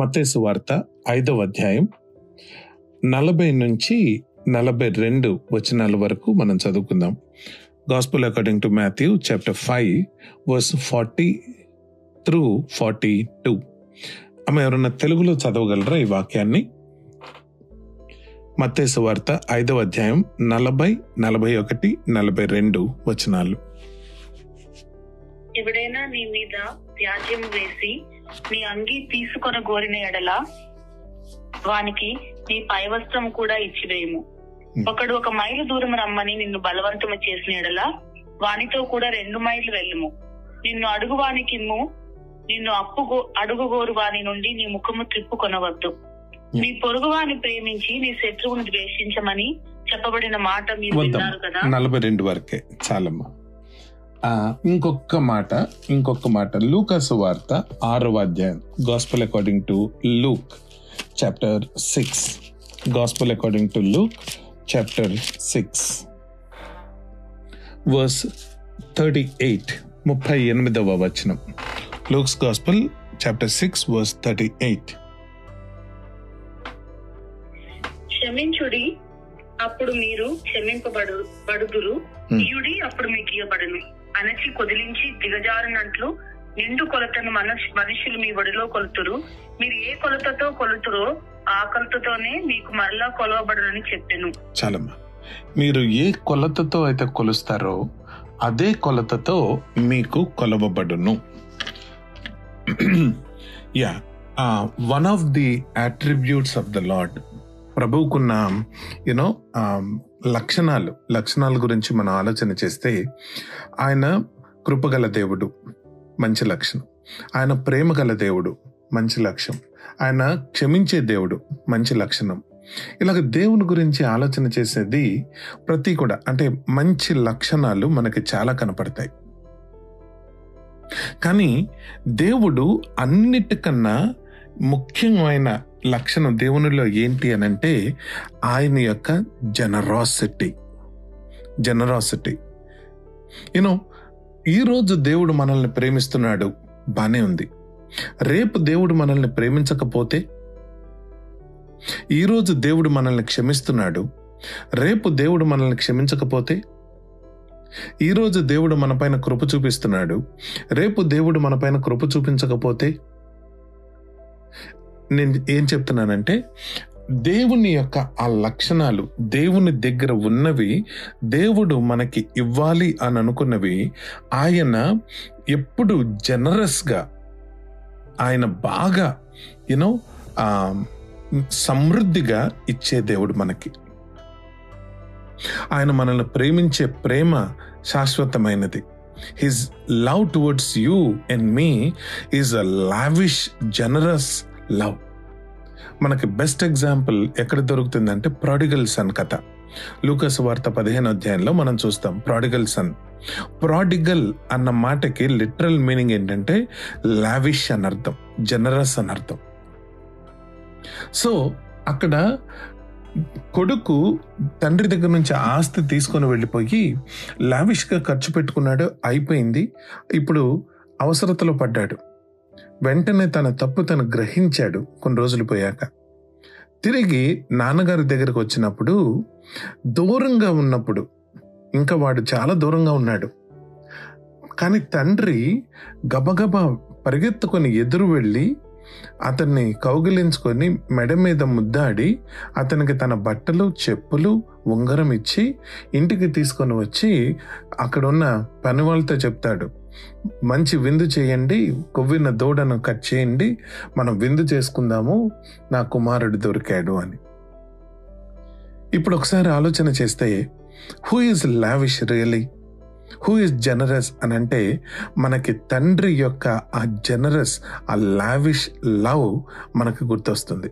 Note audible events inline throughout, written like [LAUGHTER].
మత్తేసు వార్త ఐదవ అధ్యాయం. నలభై నుంచి నలభై రెండు వచనాల వరకు మనం చదువుకుందాం. Gospel according to Matthew chapter five verse forty through forty two ఆమె ఎవరన్నా తెలుగులో చదవగలరా ఈ వాక్యాన్ని? మత్తేసు వార్త ఐదవ అధ్యాయం నలభై నలభై ఒకటి నలభై రెండు వచనాలు. ఎవడైనా నీ మీద త్యాజ్యం వేసి నీ అంగీ తీసుకొన గోరిన ఎడల వానికి నీ పై వస్త్రం కూడా ఇచ్చివేయము. ఒకడు ఒక మైలు దూరం రమ్మని నిన్ను బలవంతము చేసిన ఎడల వానితో కూడా రెండు మైళ్ళు వెళ్ళము. నిన్ను అడుగు వానికిమ్ము నిన్ను అప్పు గో- అడుగుగోరు వాని నుండి నీ ముఖము త్రిప్పుకొనవద్దు నీ పొరుగు వాని ప్రేమించి నీ శత్రువును ద్వేషించమని చెప్పబడిన మాట మీరు విన్నారు కదా? నలభై రెండు వరకే. చాలమ్మా. ఇంకొక మాట ఇంకొక మాట. లూకాసు వార్త ఆరవ అధ్యాయం. Gospel according to Luke chapter six gospel according to Luke chapter six verse thirty eight ముప్పై ఎనిమిదవ వచనం. Luke's gospel chapter six verse thirty eight క్షమించుడి అప్పుడు మీరు క్షమింపబడు బడుదురు. Hmm. అప్పుడు మీకు ఇవ్వబడును అనచి కొదిలించి దిగజారినట్లు నిండు కొలతను మనుష్- మనుషులు మీ ఒడిలో కొలుతురు. మీరు ఏ కొలతతో కొలుతురో ఆ కొలతతోనే మీకు మరలా కొలవబడునని చెప్పాను. చాలమ్మా. మీరు ఏ కొలతతో అయితే కొలుస్తారో అదే కొలతతో మీకు కొలవబడును. [CLEARS THROAT] Yeah one of the attributes of the Lord ప్రభువుకున్న you know లక్షణాలు లక్షణాల గురించి మనం ఆలోచన చేస్తే ఆయన కృపగల దేవుడు మంచి లక్షణం. ఆయన ప్రేమ గల దేవుడు మంచి లక్ష్యం ఆయన క్షమించే దేవుడు మంచి లక్షణం. ఇలాగ దేవుని గురించి ఆలోచన చేసేది ప్రతి కూడా అంటే మంచి లక్షణాలు మనకి చాలా కనపడతాయి. కానీ దేవుడు అన్నిటికన్నా ముఖ్యమైన లక్షణం దేవునిలో ఏంటి అని అంటే ఆయన యొక్క జనరాసిటీ. జనరాసిటీ. యూనో ఈరోజు దేవుడు మనల్ని ప్రేమిస్తున్నాడు. బానే ఉంది. రేపు దేవుడు మనల్ని ప్రేమించకపోతే ఈరోజు దేవుడు మనల్ని క్షమిస్తున్నాడు. రేపు దేవుడు మనల్ని క్షమించకపోతే ఈరోజు దేవుడు మనపైన కృప చూపిస్తున్నాడు. రేపు దేవుడు మనపైన కృప చూపించకపోతే నేను ఏం చెప్తున్నానంటే దేవుని యొక్క ఆ లక్షణాలు దేవుని దగ్గర ఉన్నవి దేవుడు మనకి ఇవ్వాలి అని అనుకున్నవి ఆయన ఎప్పుడు జనరస్గా ఆయన బాగా యూనో సమృద్ధిగా ఇచ్చే దేవుడు మనకి. ఆయన మనల్ని ప్రేమించే ప్రేమ శాశ్వతమైనది. His love towards you and me is a lavish generous love. మనకి బెస్ట్ ఎగ్జాంపుల్ ఎక్కడ దొరుకుతుందంటే ప్రాడిగల్ సన్ కథ. లూకస్ వార్త పదిహేను అధ్యాయంలో మనం చూస్తాం ప్రాడిగల్ సన్. ప్రాడిగల్ అన్న మాటకి లిటరల్ మీనింగ్ ఏంటంటే లావిష్ అని అర్థం జనరస్ అని అర్థం. సో అక్కడ కొడుకు తండ్రి దగ్గర నుంచి ఆస్తి తీసుకొని వెళ్ళిపోయి లావిష్గా ఖర్చు పెట్టుకున్నాడు అయిపోయింది. ఇప్పుడు అవసరతలో పడ్డాడు. వెంటనే తన తప్పు తను గ్రహించాడు కొన్ని రోజులు పోయాక. తిరిగి నాన్నగారి దగ్గరకు వచ్చినప్పుడు దూరంగా ఉన్నప్పుడు ఇంకా వాడు చాలా దూరంగా ఉన్నాడు. కానీ తండ్రి గబగబా పరిగెత్తుకొని ఎదురు వెళ్ళి అతన్ని కౌగిలించుకొని మెడ మీద ముద్దాడి అతనికి తన బట్టలు చెప్పులు ఉంగరం ఇచ్చి ఇంటికి తీసుకొని వచ్చి అక్కడున్న పని వాళ్ళతో చెప్తాడు. మంచి విందు చేయండి కొవ్విన దూడను కట్ చేయండి మనం విందు చేసుకుందాము నా కుమారుడు దొరికాడు అని. ఇప్పుడు ఒకసారి ఆలోచన చేస్తే who is lavish really who is generous అని అంటే మనకి తండ్రి యొక్క ఆ జనరస్ ఆ లావిష్ లవ్ మనకు గుర్తొస్తుంది.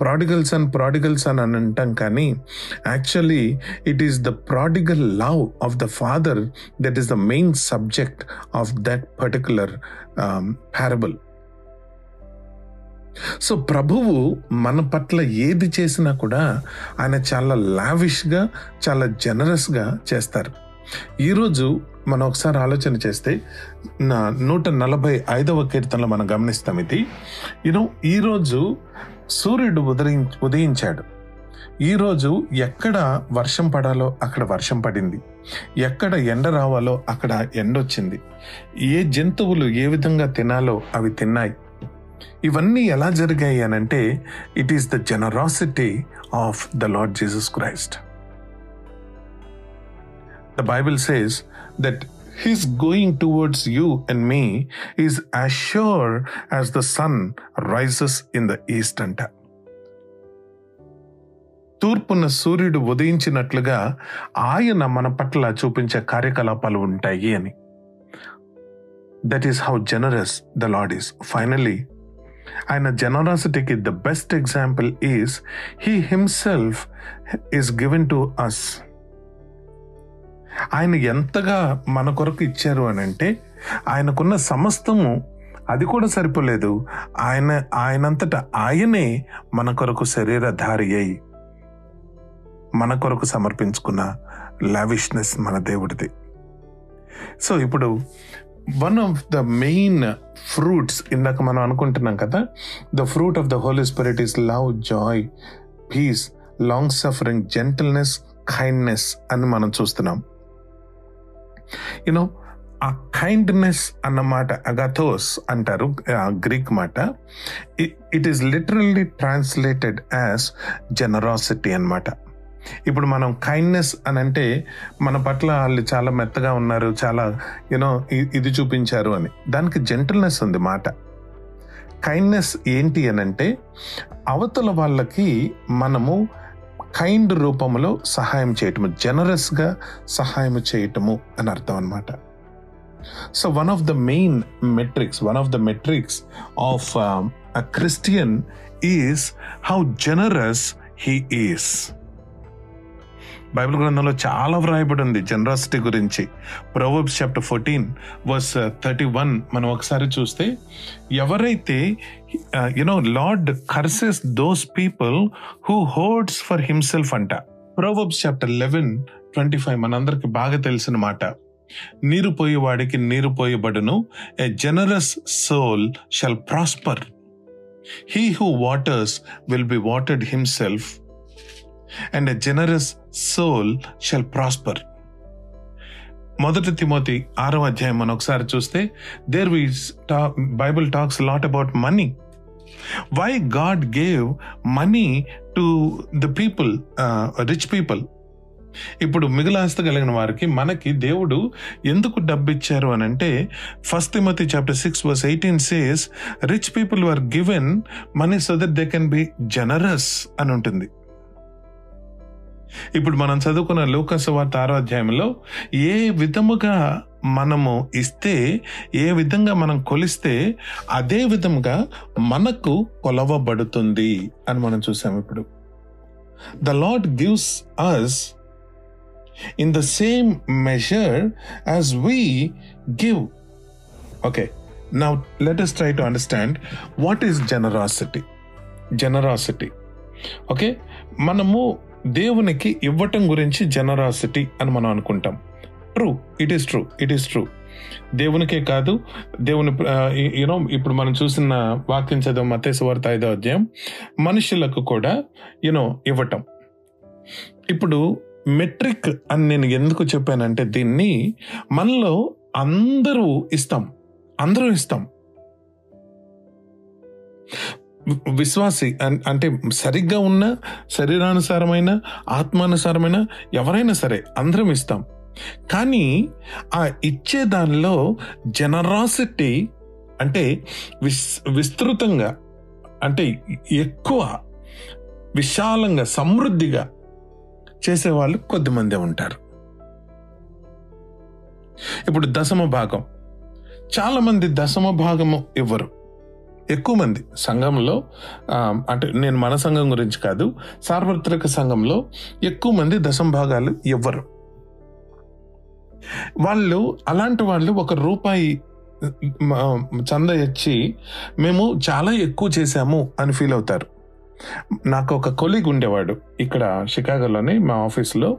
ప్రాడిగల్ సన్ ప్రాడిగల్ సన్ అని అంటాం కానీ actually it is the prodigal love of the father that is the main subject of that particular parable so ప్రభువు మన పట్ల ఏది చేసినా కూడా ఆయన చాలా లావిష్గా చాలా జనరస్గా చేస్తారు. ఈరోజు మనం ఒకసారి ఆలోచన చేస్తే నా నూట నలభై ఐదవ కీర్తనలో మనం గమనిస్తాం ఇది. యూనో ఈరోజు సూర్యుడు ఉదయి ఉదయించాడు. ఈరోజు ఎక్కడ వర్షం పడాలో అక్కడ వర్షం పడింది. ఎక్కడ ఎండ రావాలో అక్కడ ఎండొచ్చింది. ఏ జంతువులు ఏ విధంగా తినాలో అవి తిన్నాయి. ఇవన్నీ ఎలా జరిగాయి అనంటే it is the generosity of the Lord Jesus Christ the Bible says that his going towards you and me is as sure as the sun rises in the east అంట. తూర్పున సూర్యుడు ఉదయించినట్లుగా ఆయన మన పట్ల చూపించే కార్యకలాపాలు ఉంటాయి అని. That is how generous the Lord is finally ఆయన జనరాసిటీకి the best example is he himself is given to us ఆయన ఎంతగా మన కొరకు ఇచ్చారు అని అంటే ఆయనకున్న సమస్తము అది కూడా సరిపోలేదు. ఆయన ఆయనంతట ఆయనే మన కొరకు శరీరధారి అయి మన కొరకు సమర్పించుకున్న లావిష్నెస్ మన దేవుడిది. సో ఇప్పుడు one of the main fruits ఇందాక మనం అనుకుంటున్నాం కదా the fruit of the Holy Spirit is love joy peace long suffering gentleness kindness అని మనం చూస్తున్నాం. యూనో ఆ కైండ్నెస్ అన్నమాట అగథోస్ అంటారు గ్రీక్ మాట. It is literally translated as generosity అన్నమాట ఇప్పుడు మనం కైండ్నెస్ అని అంటే మన పట్ల వాళ్ళు చాలా మెత్తగా ఉన్నారు చాలా యూనో ఇది చూపించారు అని. దానికి జెంటల్నెస్ ఉంది మాట. కైండ్నెస్ ఏంటి అని అంటే అవతల వాళ్ళకి మనము కైండ్ రూపంలో సహాయం చేయటము జనరస్గా సహాయం చేయటము అని అర్థం అనమాట so one of the main metrics one of the metrics of a Christian is how generous he is Bible గ్రంథంలో చాలా వ్రాయబడి ఉంది జనరాసిటీ గురించి. Proverbs chapter fourteen verse uh, thirty one మనం ఒకసారి చూస్తే ఎవరైతే uh, you know Lord curses those people who hoards for himself అంట. Proverbs chapter eleven twenty five మనందరికి బాగా తెలిసిన మాట. నీరు పోయేవాడికి నీరు పోయబడును a generous soul shall prosper he who waters will be watered himself and a generous soul shall prosper మొదటి Timothy ఆరో అధ్యాయం మనం ఒకసారి చూస్తే there we Bible talks lot about money why God gave money to the people rich people ఇప్పుడు మిగులాస్తి కలిగిన వారికి మనకి దేవుడు ఎందుకు డబ్బు ఇచ్చారు అని అంటే first Timothy chapter six verse eighteen says rich people were given money so that they can be generous అని ఉంటుంది. ఇప్పుడు మనం చదువుకున్న లూకస్ వార్త ఆరో అధ్యాయంలో ఏ విధముగా మనము ఇస్తే ఏ విధంగా మనం కొలిస్తే అదే విధంగా మనకు కొలవబడుతుంది అని మనం చూసాం ఇప్పుడు. The Lord gives us in the same measure as we give okay now let us try to understand what is generosity generosity okay మనము దేవునికి ఇవ్వటం గురించి జనరాసిటీ అని మనం అనుకుంటాం. True it is true it is true దేవునికే కాదు దేవుని యూనో ఇప్పుడు మనం చూసిన వాక్యం చదవం మతేసు వార్త ఐదో అధ్యాయం. మనుషులకు కూడా యూనో ఇవ్వటం. ఇప్పుడు మెట్రిక్ అని నేను ఎందుకు చెప్పానంటే దీన్ని మనలో అందరూ ఇస్తాం. అందరూ ఇస్తాం. విశ్వాసి అంటే సరిగ్గా ఉన్న శరీరానుసారమైన ఆత్మానుసారమైన ఎవరైనా సరే అందరం ఇస్తాం. కానీ ఆ ఇచ్చే దానిలో జనరాసిటీ అంటే విస్ విస్తృతంగా అంటే ఎక్కువ విశాలంగా సమృద్ధిగా చేసేవాళ్ళు కొద్దిమందే ఉంటారు. ఇప్పుడు దశమ భాగం. చాలామంది దశమ భాగము ఇవ్వరు. ఎక్కువ మంది సంఘంలో అంటే నేను మన సంఘం గురించి కాదు సార్వత్రిక సంఘంలో ఎక్కువ మంది దశం భాగాలు ఇవ్వరు వాళ్ళు అలాంటి వాళ్ళు ఒక రూపాయి చంద ఇచ్చి మేము చాలా ఎక్కువ చేశాము అని ఫీల్ అవుతారు. నాకు ఒక కొలీగ్ ఉండేవాడు ఇక్కడ షికాగోలోని మా ఆఫీస్లో.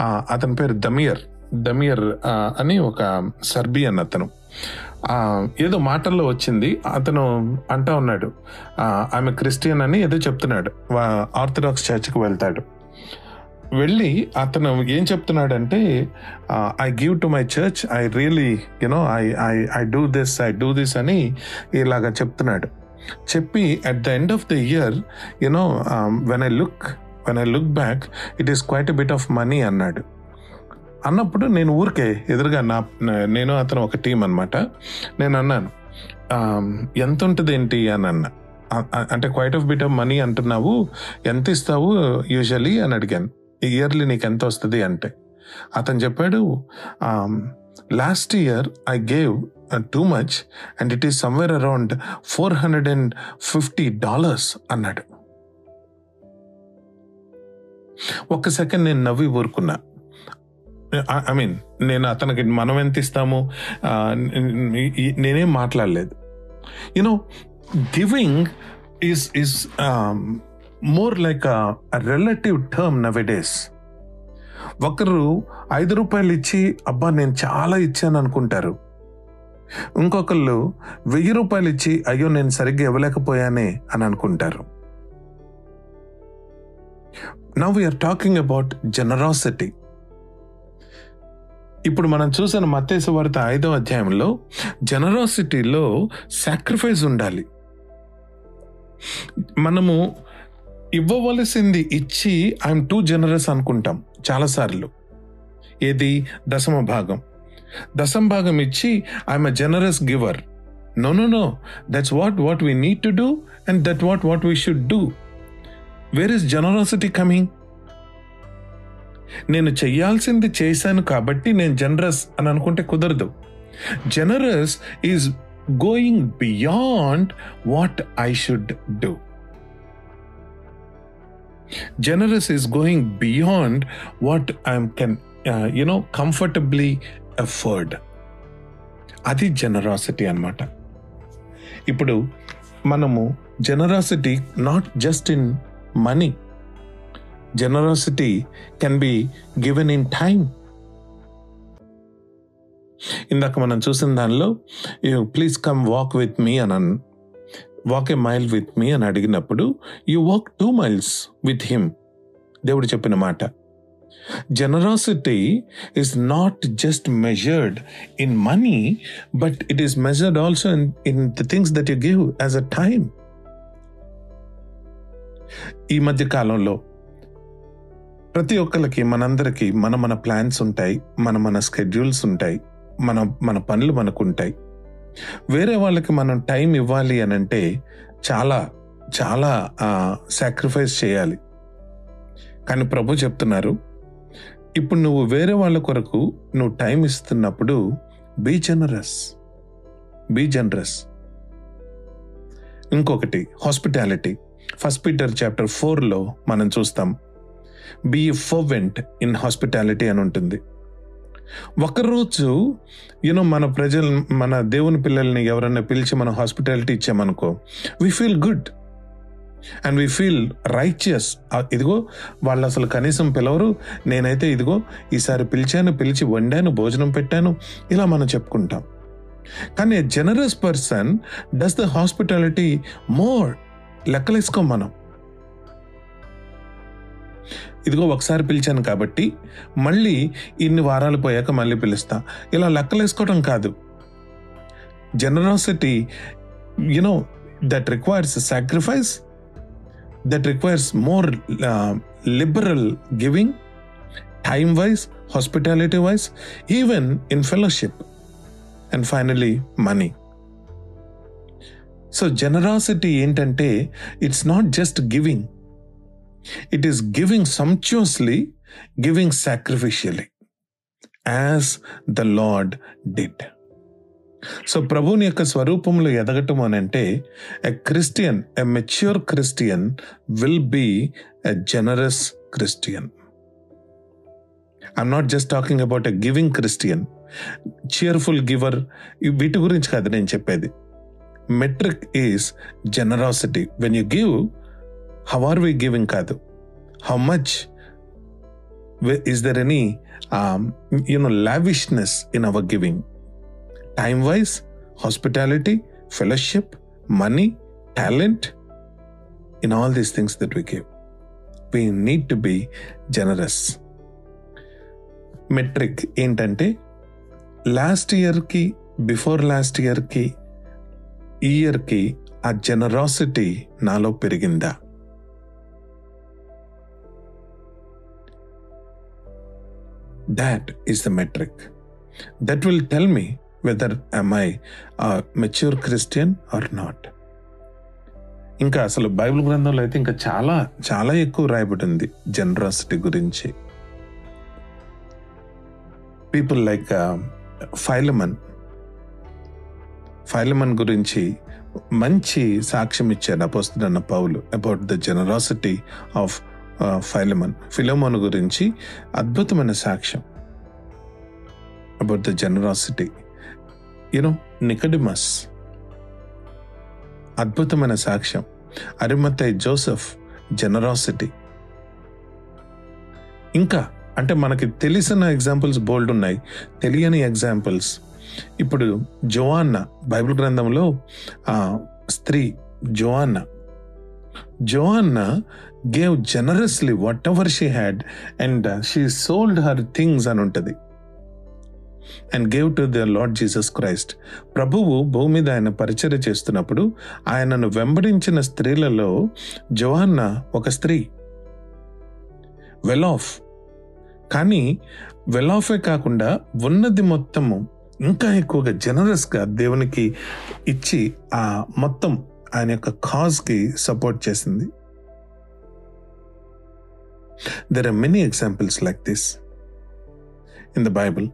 అతని పేరు దమియర్ దమియర్ అని ఒక సర్బియన్ అతను. ఏదో మాటల్లో వచ్చింది. అతను అంటా ఉన్నాడు. ఆమె క్రిస్టియన్ అని ఏదో చెప్తున్నాడు. ఆర్థడాక్స్ చర్చ్కి వెళ్తాడు. వెళ్ళి అతను ఏం చెప్తున్నాడంటే I give to my church I really you know I I I do this I do this అని ఇలాగా చెప్తున్నాడు. చెప్పి at the end of the year you know when I look when I look back it is quite bit of money అన్నాడు. అన్నప్పుడు నేను ఊరికే ఎదురుగా నా నేను అతను ఒక టీం అనమాట నేను అన్నాను ఎంత ఉంటుంది ఏంటి అని అన్నా. అంటే quite of bit of money అంటున్నావు ఎంత ఇస్తావు యూజువలీ? అని అడిగాను. ఇయర్లీ నీకు ఎంత వస్తుంది? అంటే. అతను చెప్పాడు last year I gave too much and it is somewhere around four hundred and fifty dollars అన్నాడు. ఒక్క సెకండ్ నేను నవ్వి ఊరుకున్నా. ఐ మీన్ నేను అతనికి మనం ఎంత ఇస్తాము? నేనేం మాట్లాడలేదు. You know giving is is more like relative term nowadays ఒకరు ఐదు రూపాయలు ఇచ్చి అబ్బా నేను చాలా ఇచ్చాను అనుకుంటారు. ఇంకొకళ్ళు వెయ్యి రూపాయలు ఇచ్చి అయ్యో నేను సరిగ్గా ఇవ్వలేకపోయానే అని అనుకుంటారు. Now we're talking about generosity ఇప్పుడు మనం చూసిన మత్తేసు వార్త ఐదో అధ్యాయంలో జనరాసిటీలో సాక్రిఫైస్ ఉండాలి. మనము ఇవ్వవలసింది ఇచ్చి ఐఎమ్ టూ జనరస్ అనుకుంటాం చాలాసార్లు. ఏది? దశమ భాగం. దశమ భాగం ఇచ్చి I'm a generous giver no no no that's what what we need to do and that what what we should do where is generosity coming నేను చెయ్యాల్సింది చేశాను కాబట్టి నేను జనరస్ అని అనుకుంటే కుదరదు. Generous is going beyond what I should do generous is going beyond what I'm can you know comfortably afford అది generosity అన్నమాట. ఇప్పుడు మనము generosity not just in money generosity can be given in time. ఇందాక మనం చూసిన దానిలో please come walk with me అని and walk a mile with me అని అడిగినప్పుడు you walk two miles with him దేవుడు చెప్పిన మాట generosity is not just measured in money but it is measured also in in the things that you give as a time ఈ మధ్య కాలంలో ప్రతి ఒక్కరికి మనందరికీ మన మన ప్లాన్స్ ఉంటాయి మన మన స్కెడ్యూల్స్ ఉంటాయి మన మన పనులు మనకు ఉంటాయి వేరే వాళ్ళకి మనం టైం ఇవ్వాలి అని అంటే చాలా చాలా సాక్రిఫైస్ చేయాలి. కానీ ప్రభు చెప్తున్నారు ఇప్పుడు నువ్వు వేరే వాళ్ళ కొరకు నువ్వు టైం ఇస్తున్నప్పుడు బీ జనరస్ బీ జనరస్ ఇంకొకటి హాస్పిటాలిటీ ఫస్ట్ పీటర్ చాప్టర్ ఫోర్లో మనం చూస్తాం బీ ఫర్వెంట్ ఇన్ హాస్పిటాలిటీ అని ఉంటుంది. ఒకరోజు యూనో మన ప్రజలు మన దేవుని పిల్లల్ని ఎవరైనా పిలిచి మనం hospitality ఇచ్చామనుకో we feel good and we feel righteous ఇదిగో వాళ్ళు అసలు కనీసం పిలవరు. నేనైతే ఇదిగో ఈసారి పిలిచాను పిలిచి వండాను భోజనం పెట్టాను ఇలా మనం చెప్పుకుంటాం. కానీ generous person does the hospitality more లెక్కలేసుకోం మనం. ఇదిగో ఒకసారి పిలిచాను కాబట్టి మళ్ళీ ఇన్ని వారాలు పోయాక మళ్ళీ పిలుస్తా. ఇలా లెక్కలేసుకోవడం కాదు. Generosity you know that requires sacrifice that requires more liberal giving time wise hospitality wise even in fellowship and finally money so generosity ఏంటంటే it's not just giving it is giving sumptuously giving sacrificially as the Lord did so ప్రభుని యొక్క స్వరూపంలో ఎదగటం అని అంటే a Christian a mature Christian will be a generous Christian I'm not just talking about a giving Christian cheerful giver వీటి గురించి కాదు నేను చెప్పేది. Metric is generosity when you give how are we giving కాదు how much is there any you know lavishness in our giving time wise hospitality fellowship money talent in all these things that we give we need to be generous metric ఏంటంటే last ఇయర్కి before last ఇయర్కి ఈ ఇయర్కి ఆ generosity నాలో పెరిగిందా? That is the metric that will tell me whether am I mature Christian or not ఇంకా అసలు బైబిల్ గ్రంథంలో అయితే ఇంకా చాలా చాలా ఎక్కువ రాయబడింది జనరాసిటీ గురించి. పీపుల్ లైక్ ఫైలమన్ ఫైలమన్ గురించి మంచి సాక్ష్యం ఇచ్చాడు అపోస్తున్న పౌలు about the generosity of Philemon Philemon గురించి అద్భుతమైన సాక్ష్యం. About the generosity you know Nicodemus అద్భుతమైన సాక్ష్యం. అరిమతై జోసెఫ్ జనరాసిటీ ఇంకా అంటే మనకి తెలిసిన ఎగ్జాంపుల్స్ బోల్డ్ ఉన్నాయి. తెలియని ఎగ్జాంపుల్స్ ఇప్పుడు జోవాన్న బైబిల్ గ్రంథంలో స్త్రీ Joanna Joanna gave generously whatever she had and she sold her things అని ఉంటుంది. And gave to the Lord Jesus Christ ప్రభువు భూమి మీద ఆయన పరిచర్య చేస్తున్నప్పుడు ఆయనను వెంబడించిన స్త్రీలలో జోహన్న ఒక స్త్రీ. వెల్ ఆఫ్ కానీ వెల్ ఆఫే కాకుండా ఉన్నది మొత్తము ఇంకా ఎక్కువగా జనరస్గా దేవునికి ఇచ్చి ఆ మొత్తం ఆయన యొక్క కాజ్కి సపోర్ట్ చేసింది. There are many examples like this. In the Bible,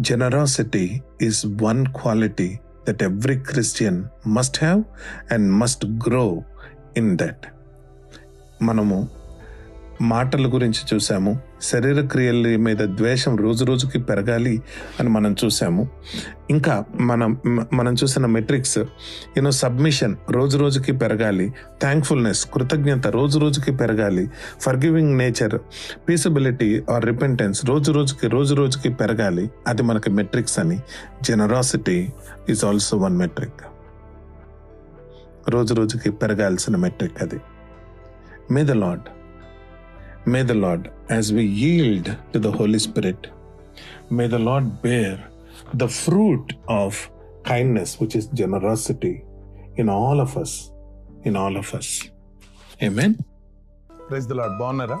generosity is one quality that every Christian must have and must grow in that. మనము మాటల గురించి చూసాము శరీర క్రియల మీద ద్వేషం రోజు రోజుకి పెరగాలి అని మనం చూసాము. ఇంకా మనం మనం చూసిన మెట్రిక్స్ యూనో సబ్మిషన్ రోజు రోజుకి పెరగాలి. థ్యాంక్ఫుల్నెస్ కృతజ్ఞత రోజు రోజుకి పెరగాలి. Forgiving nature peaceability or repentance రోజు రోజుకి రోజు రోజుకి పెరగాలి. అది మనకి మెట్రిక్స్ అని. Generosity is also one metric రోజు రోజుకి పెరగాల్సిన మెట్రిక్ అది. May the Lord May the Lord, as we yield to the Holy Spirit, may the Lord bear the fruit of kindness, which is generosity, in all of us. In all of us. Amen. Praise the Lord. Bonara.